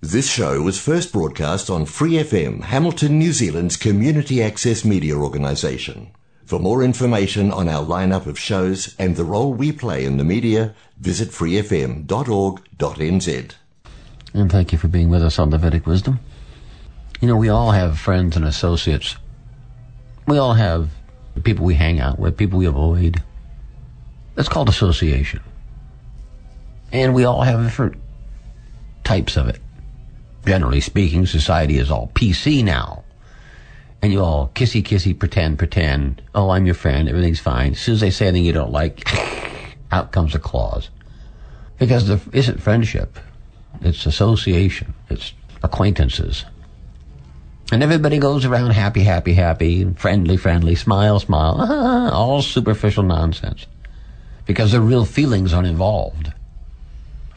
This show was first broadcast on Free FM, Hamilton, New Zealand's community access media organisation. For more information on our lineup of shows and the role we play in the media, visit freefm.org.nz. And thank you for being with us on the Vedic Wisdom. You know, we all have friends and associates. We all have people we hang out with, people we avoid. That's called association. And we all have different types of it. Generally speaking, society is all PC now. And you all kissy kissy pretend pretend. Oh, I'm your friend. Everything's fine. As soon as they say anything you don't like, out comes a claws. Because there isn't friendship. It's association. It's acquaintances. And everybody goes around happy, happy, happy, friendly, friendly, smile, smile. all superficial nonsense. Because the real feelings aren't involved.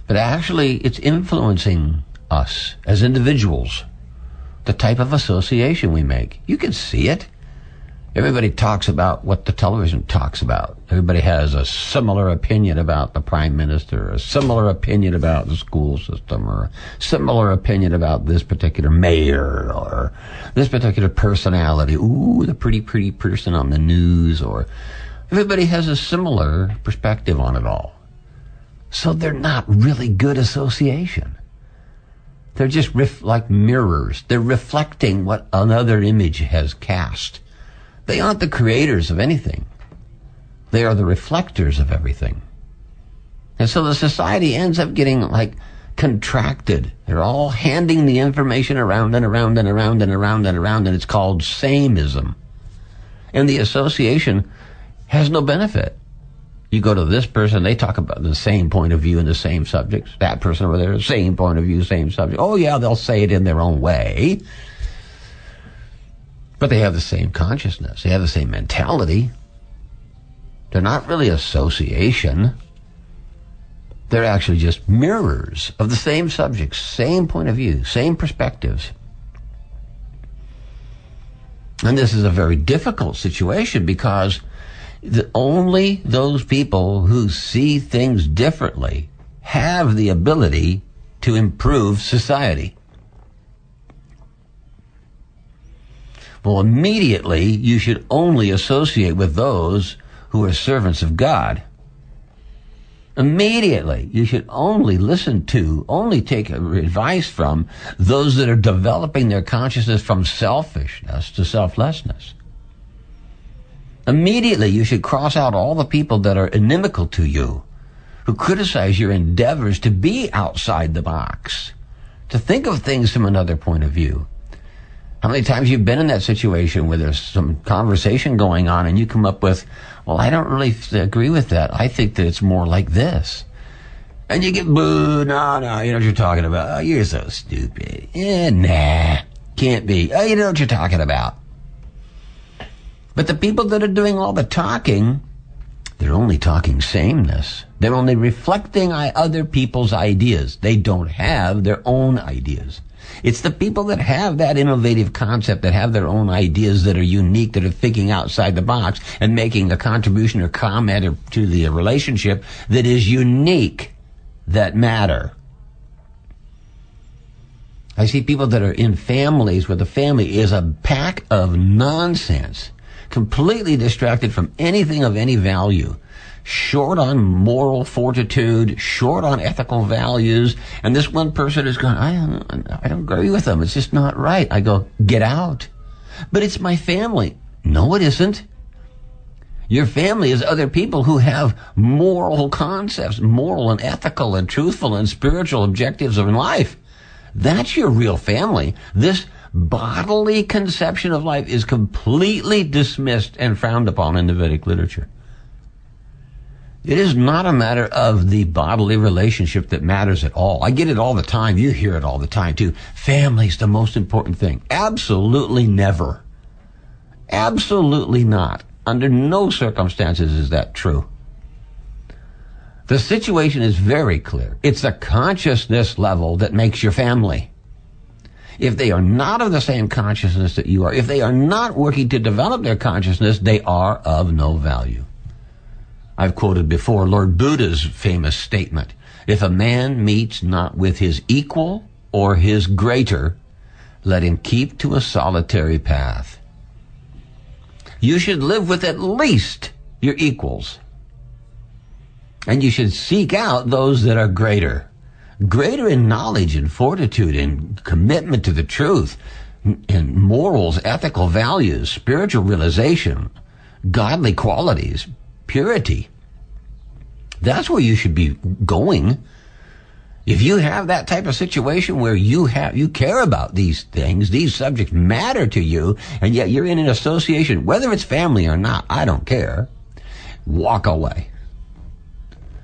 But actually, it's influencing us as individuals, the type of association we make. You can see it. Everybody talks about what the television talks about. Everybody has a similar opinion about the prime minister, a similar opinion about the school system, or a similar opinion about this particular mayor, or this particular personality. Ooh, the pretty, pretty person on the news, or everybody has a similar perspective on it all. So they're not really good association. They're just ref- like mirrors. They're reflecting what another image has cast. They aren't the creators of anything. They are the reflectors of everything. And so the society ends up getting like contracted. They're all handing the information around and around and around and around and around, and it's called sameism. And the association has no benefit. You go to this person, they talk about the same point of view and the same subjects. That person over there, same point of view, same subject. Oh yeah, they'll say it in their own way. But they have the same consciousness. They have the same mentality. They're not really association. They're actually just mirrors of the same subjects, same point of view, same perspectives. And this is a very difficult situation because the, only those people who see things differently have the ability to improve society. Well, immediately you should only associate with those who are servants of God. Immediately you should only listen to, only take advice from those that are developing their consciousness from selfishness to selflessness. Immediately you should cross out all the people that are inimical to you, who criticize your endeavors to be outside the box, to think of things from another point of view. How many times you've been in that situation where there's some conversation going on and you come up with, well, I don't really agree with that. I think that it's more like this. And you get booed. No, no, you know what you're talking about. Oh, you're so stupid. Yeah, nah, can't be. Oh, you know what you're talking about. But the people that are doing all the talking, they're only talking sameness. They're only reflecting other people's ideas. They don't have their own ideas. It's the people that have that innovative concept, that have their own ideas that are unique, that are thinking outside the box and making a contribution or comment to the relationship that is unique that matter. I see people that are in families where the family is a pack of nonsense completely distracted from anything of any value, short on moral fortitude, short on ethical values, and this one person is going, I don't, I don't agree with them. It's just not right. I go, get out. But it's my family. No, it isn't. Your family is other people who have moral concepts, moral and ethical and truthful and spiritual objectives of life. That's your real family. This bodily conception of life is completely dismissed and frowned upon in the Vedic literature. It is not a matter of the bodily relationship that matters at all. I get it all the time. You hear it all the time too. Family's the most important thing. Absolutely never. Absolutely not. Under no circumstances is that true. The situation is very clear. It's the consciousness level that makes your family if they are not of the same consciousness that you are, if they are not working to develop their consciousness, they are of no value. I've quoted before Lord Buddha's famous statement if a man meets not with his equal, or his greater, let him keep to a solitary path. You should live with at least your equals. And you should seek out those that are greater. Greater in knowledge and fortitude and commitment to the truth and morals, ethical values, spiritual realization, godly qualities, purity. That's where you should be going. If you have that type of situation where you have, you care about these things, these subjects matter to you, and yet you're in an association, whether it's family or not, I don't care. Walk away.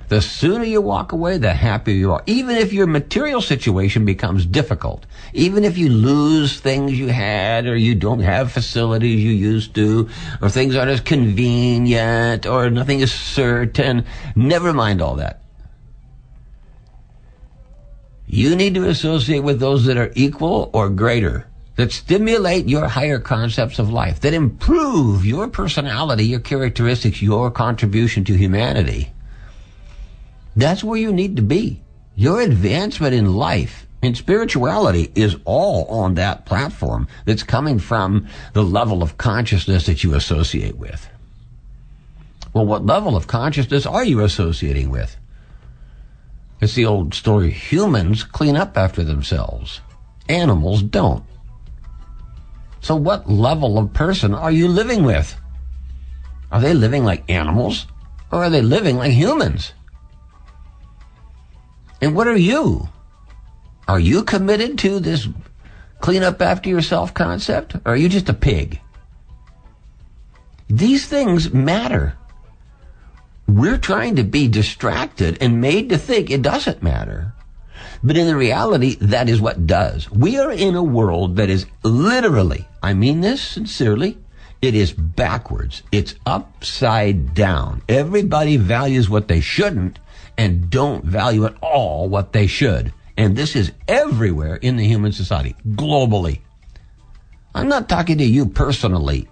The sooner you walk away, the happier you are. Even if your material situation becomes difficult, even if you lose things you had, or you don't have facilities you used to, or things aren't as convenient, or nothing is certain, never mind all that. You need to associate with those that are equal or greater, that stimulate your higher concepts of life, that improve your personality, your characteristics, your contribution to humanity. That's where you need to be. Your advancement in life in spirituality is all on that platform that's coming from the level of consciousness that you associate with. Well, what level of consciousness are you associating with? It's the old story humans clean up after themselves, animals don't. So, what level of person are you living with? Are they living like animals or are they living like humans? And what are you? Are you committed to this clean up after yourself concept? Or are you just a pig? These things matter. We're trying to be distracted and made to think it doesn't matter. But in the reality, that is what does. We are in a world that is literally, I mean this sincerely, it is backwards. It's upside down. Everybody values what they shouldn't and don't value at all what they should. And this is everywhere in the human society, globally. I'm not talking to you personally.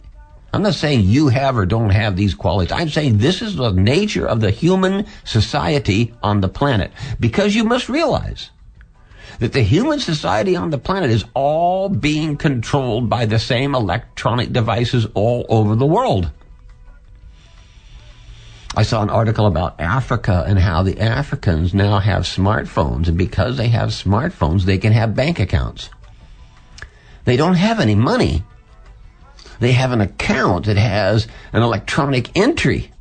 I'm not saying you have or don't have these qualities. I'm saying this is the nature of the human society on the planet. Because you must realize that the human society on the planet is all being controlled by the same electronic devices all over the world. I saw an article about Africa and how the Africans now have smartphones, and because they have smartphones, they can have bank accounts. They don't have any money. They have an account that has an electronic entry.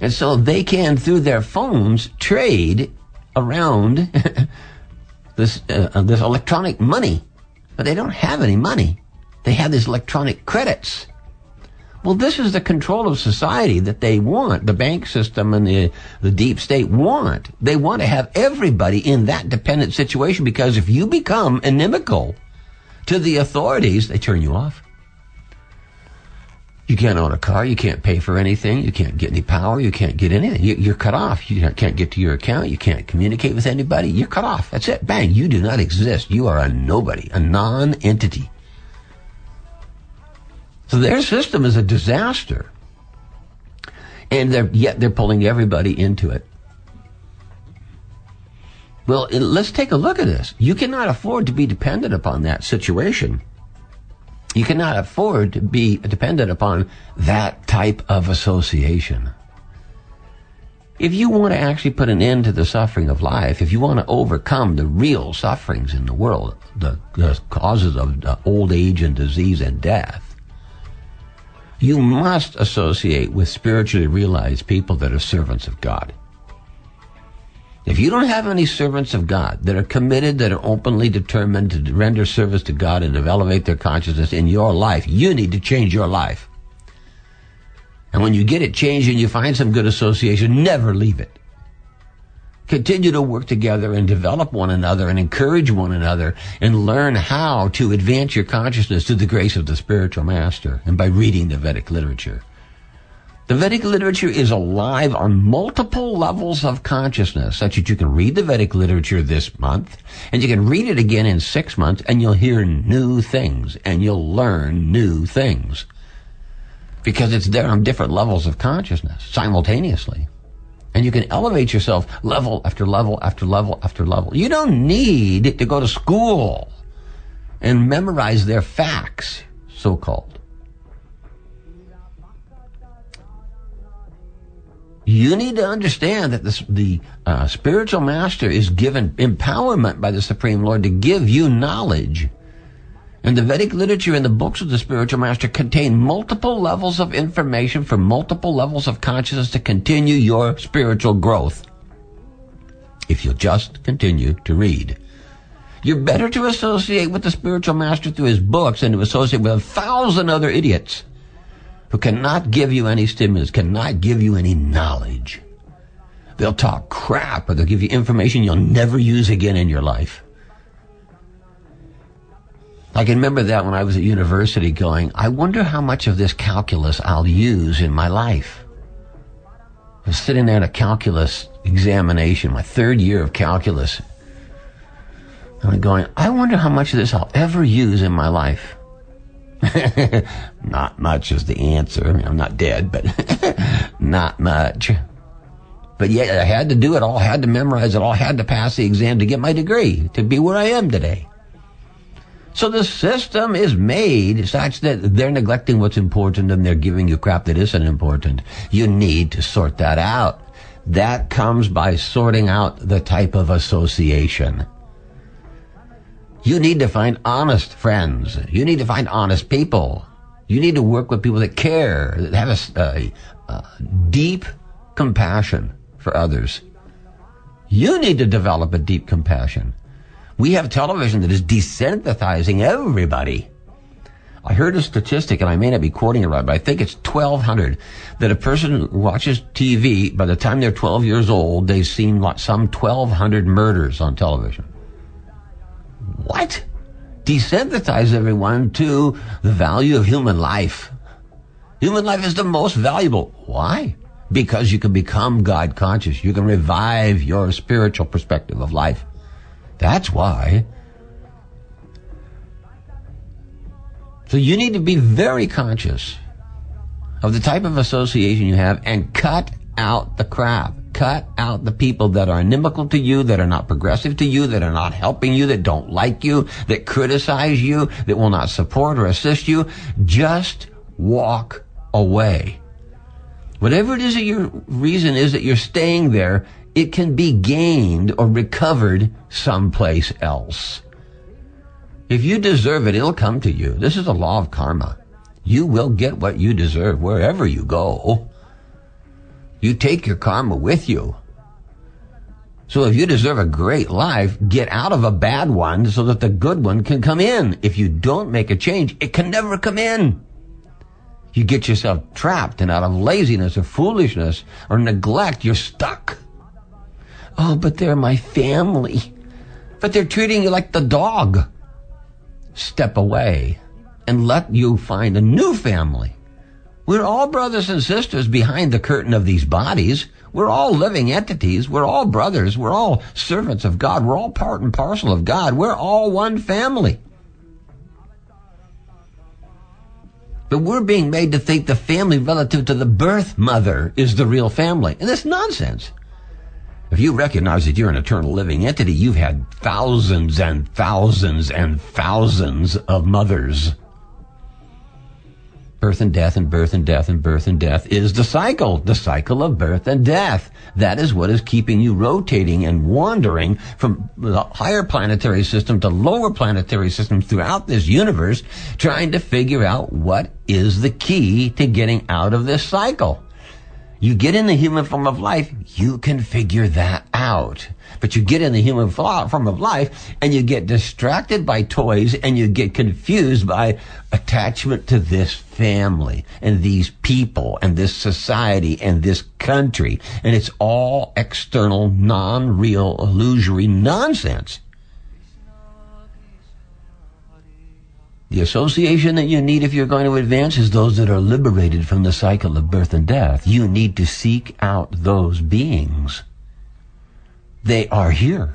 And so they can, through their phones, trade around this, uh, this electronic money. But they don't have any money. They have these electronic credits. Well, this is the control of society that they want. The bank system and the, the deep state want. They want to have everybody in that dependent situation because if you become inimical to the authorities, they turn you off. You can't own a car. You can't pay for anything. You can't get any power. You can't get anything. You, are cut off. You can't get to your account. You can't communicate with anybody. You're cut off. That's it. Bang. You do not exist. You are a nobody, a non-entity. So their system is a disaster. And they're, yet they're pulling everybody into it. Well, let's take a look at this. You cannot afford to be dependent upon that situation. You cannot afford to be dependent upon that type of association. If you want to actually put an end to the suffering of life, if you want to overcome the real sufferings in the world, the, the causes of old age and disease and death, you must associate with spiritually realized people that are servants of God. If you don't have any servants of God that are committed, that are openly determined to render service to God and to elevate their consciousness in your life, you need to change your life. And when you get it changed and you find some good association, never leave it continue to work together and develop one another and encourage one another and learn how to advance your consciousness to the grace of the spiritual master and by reading the Vedic literature. The Vedic literature is alive on multiple levels of consciousness, such that you can read the Vedic literature this month, and you can read it again in six months, and you'll hear new things, and you'll learn new things. Because it's there on different levels of consciousness simultaneously. And you can elevate yourself level after level after level after level. You don't need to go to school and memorize their facts, so called. You need to understand that this, the uh, spiritual master is given empowerment by the Supreme Lord to give you knowledge. And the Vedic literature and the books of the spiritual master contain multiple levels of information for multiple levels of consciousness to continue your spiritual growth. If you'll just continue to read. You're better to associate with the spiritual master through his books than to associate with a thousand other idiots who cannot give you any stimulus, cannot give you any knowledge. They'll talk crap or they'll give you information you'll never use again in your life. I can remember that when I was at university going, I wonder how much of this calculus I'll use in my life. I was sitting there in a calculus examination, my third year of calculus. And I'm going, I wonder how much of this I'll ever use in my life. not much is the answer. I mean, I'm not dead, but not much. But yet I had to do it all, had to memorize it all, had to pass the exam to get my degree, to be where I am today. So the system is made such that they're neglecting what's important and they're giving you crap that isn't important. You need to sort that out. That comes by sorting out the type of association. You need to find honest friends. You need to find honest people. You need to work with people that care, that have a, a, a deep compassion for others. You need to develop a deep compassion. We have television that is desensitizing everybody. I heard a statistic, and I may not be quoting it right, but I think it's 1,200, that a person watches TV, by the time they're 12 years old, they've seen like some 1,200 murders on television. What? Desensitize everyone to the value of human life. Human life is the most valuable. Why? Because you can become God conscious. You can revive your spiritual perspective of life. That's why. So you need to be very conscious of the type of association you have and cut out the crap. Cut out the people that are inimical to you, that are not progressive to you, that are not helping you, that don't like you, that criticize you, that will not support or assist you. Just walk away. Whatever it is that your reason is that you're staying there, it can be gained or recovered someplace else. If you deserve it, it'll come to you. This is a law of karma. You will get what you deserve wherever you go. You take your karma with you. So if you deserve a great life, get out of a bad one so that the good one can come in. If you don't make a change, it can never come in. You get yourself trapped and out of laziness or foolishness or neglect, you're stuck. Oh, but they're my family. But they're treating you like the dog. Step away and let you find a new family. We're all brothers and sisters behind the curtain of these bodies. We're all living entities. We're all brothers. We're all servants of God. We're all part and parcel of God. We're all one family. But we're being made to think the family relative to the birth mother is the real family. And that's nonsense. If you recognize that you're an eternal living entity, you've had thousands and thousands and thousands of mothers birth and death and birth and death and birth and death is the cycle, the cycle of birth and death. That is what is keeping you rotating and wandering from the higher planetary system to lower planetary systems throughout this universe, trying to figure out what is the key to getting out of this cycle. You get in the human form of life, you can figure that out. But you get in the human form of life and you get distracted by toys and you get confused by attachment to this family and these people and this society and this country. And it's all external, non-real, illusory nonsense. The association that you need if you're going to advance is those that are liberated from the cycle of birth and death. You need to seek out those beings. They are here.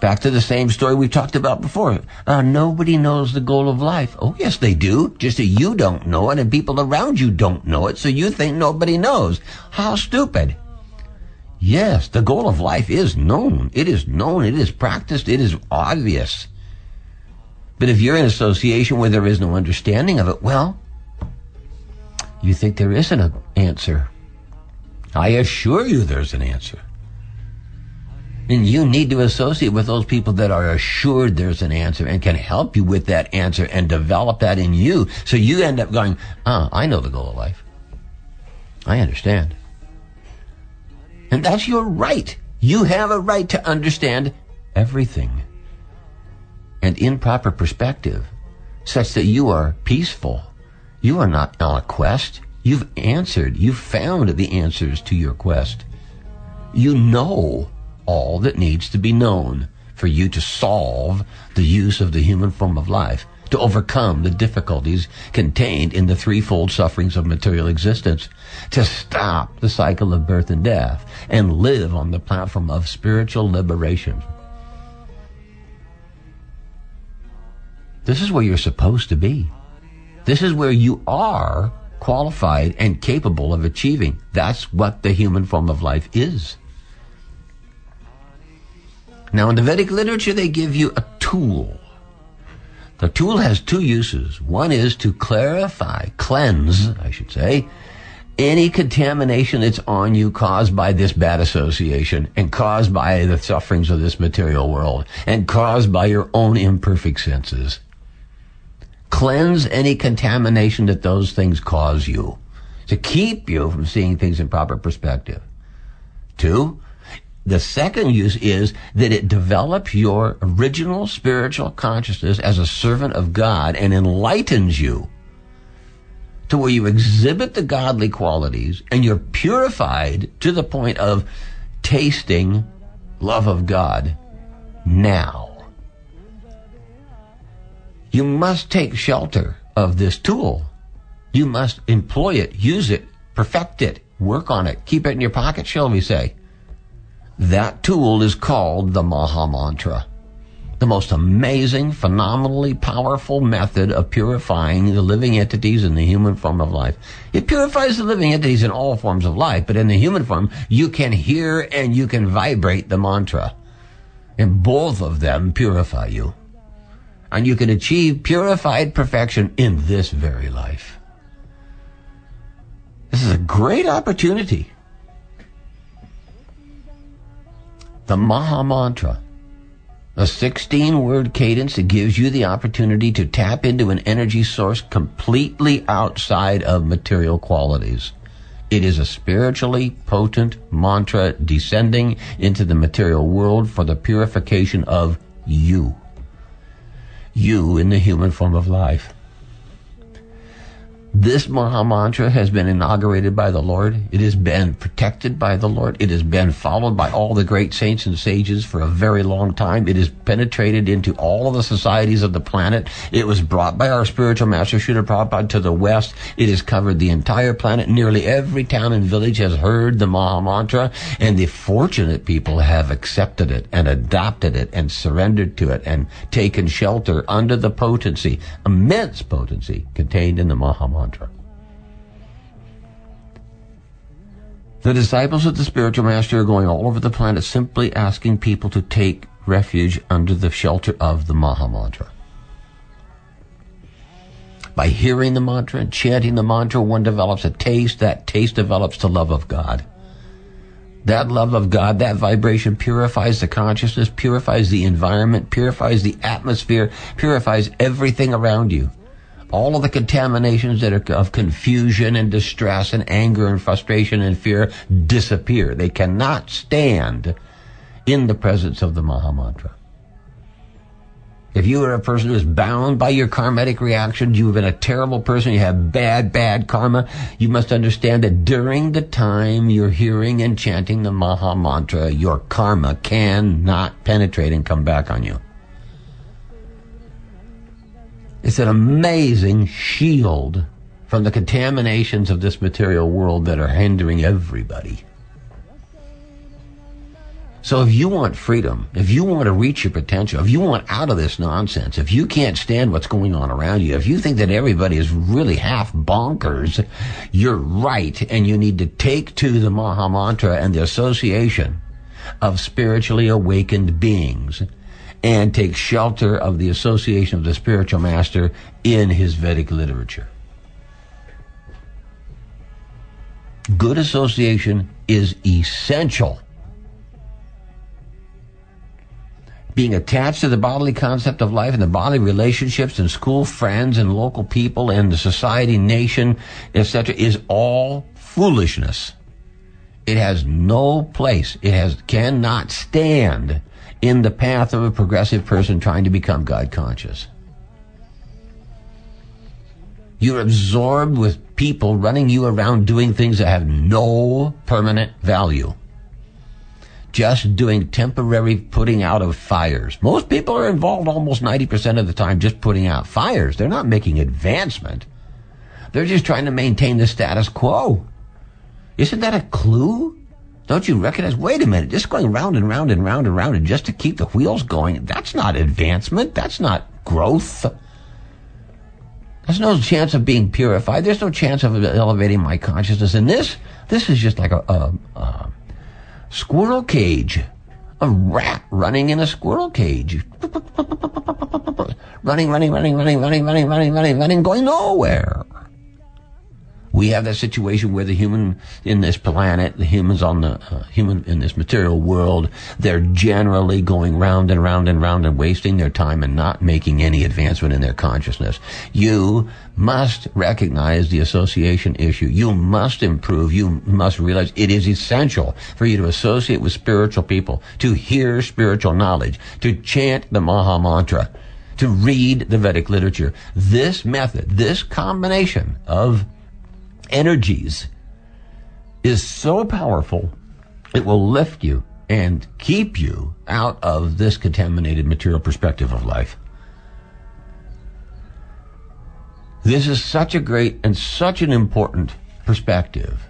Back to the same story we talked about before. Uh, nobody knows the goal of life. Oh, yes, they do. Just that you don't know it and people around you don't know it, so you think nobody knows. How stupid. Yes, the goal of life is known. It is known. It is practiced. It is obvious. But if you're in association where there is no understanding of it, well, you think there isn't an answer. I assure you there's an answer. And you need to associate with those people that are assured there's an answer and can help you with that answer and develop that in you. So you end up going, ah, I know the goal of life. I understand. And that's your right. You have a right to understand everything. And in proper perspective, such that you are peaceful. You are not on a quest. You've answered. You've found the answers to your quest. You know all that needs to be known for you to solve the use of the human form of life, to overcome the difficulties contained in the threefold sufferings of material existence, to stop the cycle of birth and death, and live on the platform of spiritual liberation. This is where you're supposed to be. This is where you are qualified and capable of achieving. That's what the human form of life is. Now, in the Vedic literature, they give you a tool. The tool has two uses. One is to clarify, cleanse, mm-hmm. I should say, any contamination that's on you caused by this bad association and caused by the sufferings of this material world and caused by your own imperfect senses. Cleanse any contamination that those things cause you to keep you from seeing things in proper perspective. Two, the second use is that it develops your original spiritual consciousness as a servant of God and enlightens you to where you exhibit the godly qualities and you're purified to the point of tasting love of God now. You must take shelter of this tool. You must employ it, use it, perfect it, work on it, keep it in your pocket, shall we say. That tool is called the Maha Mantra. The most amazing, phenomenally powerful method of purifying the living entities in the human form of life. It purifies the living entities in all forms of life, but in the human form, you can hear and you can vibrate the mantra. And both of them purify you. And you can achieve purified perfection in this very life. This is a great opportunity the Maha Mantra, a 16 word cadence that gives you the opportunity to tap into an energy source completely outside of material qualities. It is a spiritually potent mantra descending into the material world for the purification of you. You in the human form of life. This Maha Mantra has been inaugurated by the Lord. It has been protected by the Lord. It has been followed by all the great saints and sages for a very long time. It has penetrated into all of the societies of the planet. It was brought by our spiritual master Srila Prabhupada to the West. It has covered the entire planet. Nearly every town and village has heard the Maha Mantra, and the fortunate people have accepted it and adopted it and surrendered to it and taken shelter under the potency, immense potency contained in the Maha Mantra mantra. The disciples of the spiritual master are going all over the planet simply asking people to take refuge under the shelter of the Maha Mantra. By hearing the mantra and chanting the mantra, one develops a taste. That taste develops the love of God. That love of God, that vibration purifies the consciousness, purifies the environment, purifies the atmosphere, purifies everything around you all of the contaminations that are of confusion and distress and anger and frustration and fear disappear. They cannot stand in the presence of the Maha Mantra. If you are a person who is bound by your karmatic reactions, you have been a terrible person, you have bad, bad karma, you must understand that during the time you're hearing and chanting the Maha Mantra, your karma cannot penetrate and come back on you. It's an amazing shield from the contaminations of this material world that are hindering everybody. So if you want freedom, if you want to reach your potential, if you want out of this nonsense, if you can't stand what's going on around you, if you think that everybody is really half bonkers, you're right and you need to take to the Maha Mantra and the association of spiritually awakened beings and take shelter of the association of the spiritual master in his Vedic literature. Good association is essential being attached to the bodily concept of life and the bodily relationships and school friends and local people and the society, nation, etc., is all foolishness. It has no place. It has cannot stand in the path of a progressive person trying to become God conscious. You're absorbed with people running you around doing things that have no permanent value just doing temporary putting out of fires. Most people are involved almost 90% of the time just putting out fires. They're not making advancement. They're just trying to maintain the status quo. Isn't that a clue? Don't you recognize? Wait a minute, just going round and round and round and round and just to keep the wheels going, that's not advancement. That's not growth. There's no chance of being purified. There's no chance of elevating my consciousness. And this, this is just like a, a, a Squirrel cage. A rat running in a squirrel cage. running, running, running, running, running, running, running, running, running, going nowhere. We have that situation where the human in this planet, the humans on the uh, human in this material world, they're generally going round and round and round and wasting their time and not making any advancement in their consciousness. You must recognize the association issue. You must improve. You must realize it is essential for you to associate with spiritual people, to hear spiritual knowledge, to chant the Maha Mantra, to read the Vedic literature. This method, this combination of energies is so powerful, it will lift you and keep you out of this contaminated material perspective of life. This is such a great and such an important perspective.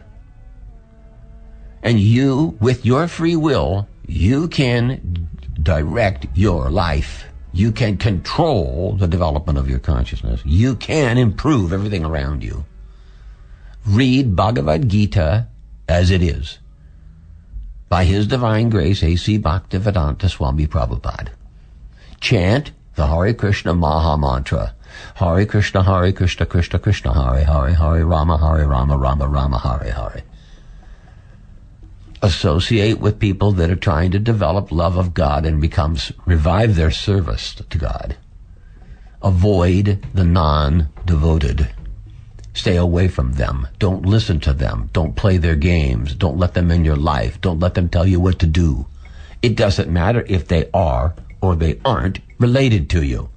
And you, with your free will, you can direct your life. You can control the development of your consciousness. You can improve everything around you read Bhagavad Gita as it is. By His Divine Grace, A.C. Bhaktivedanta Swami Prabhupada. Chant the Hare Krishna Maha Mantra. Hare Krishna, Hare Krishna, Krishna Krishna, Hare Hare, Hare Rama, Hare Rama, Rama Rama, Hare Hare. Associate with people that are trying to develop love of God and becomes revive their service to God. Avoid the non-devoted. Stay away from them. Don't listen to them. Don't play their games. Don't let them in your life. Don't let them tell you what to do. It doesn't matter if they are or they aren't related to you.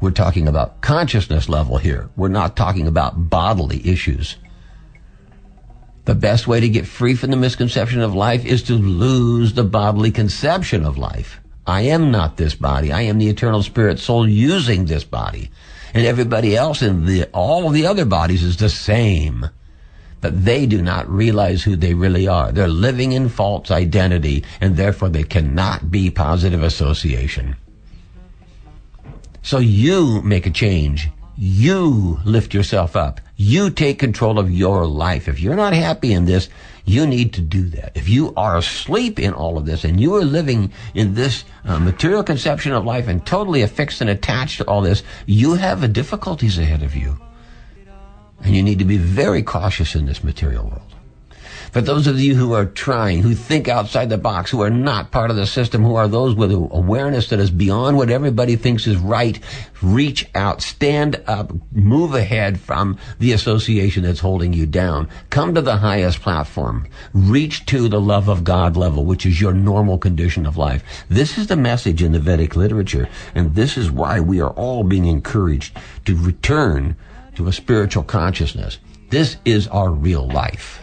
We're talking about consciousness level here. We're not talking about bodily issues. The best way to get free from the misconception of life is to lose the bodily conception of life. I am not this body. I am the eternal spirit soul using this body and everybody else in the all of the other bodies is the same. But they do not realize who they really are. They're living in false identity, and therefore they cannot be positive association. So you make a change. You lift yourself up. You take control of your life. If you're not happy in this, you need to do that. If you are asleep in all of this and you are living in this uh, material conception of life and totally affixed and attached to all this, you have difficulties ahead of you. And you need to be very cautious in this material world. For those of you who are trying, who think outside the box, who are not part of the system, who are those with awareness that is beyond what everybody thinks is right, reach out, stand up, move ahead from the association that's holding you down. Come to the highest platform. Reach to the love of God level, which is your normal condition of life. This is the message in the Vedic literature, and this is why we are all being encouraged to return to a spiritual consciousness. This is our real life.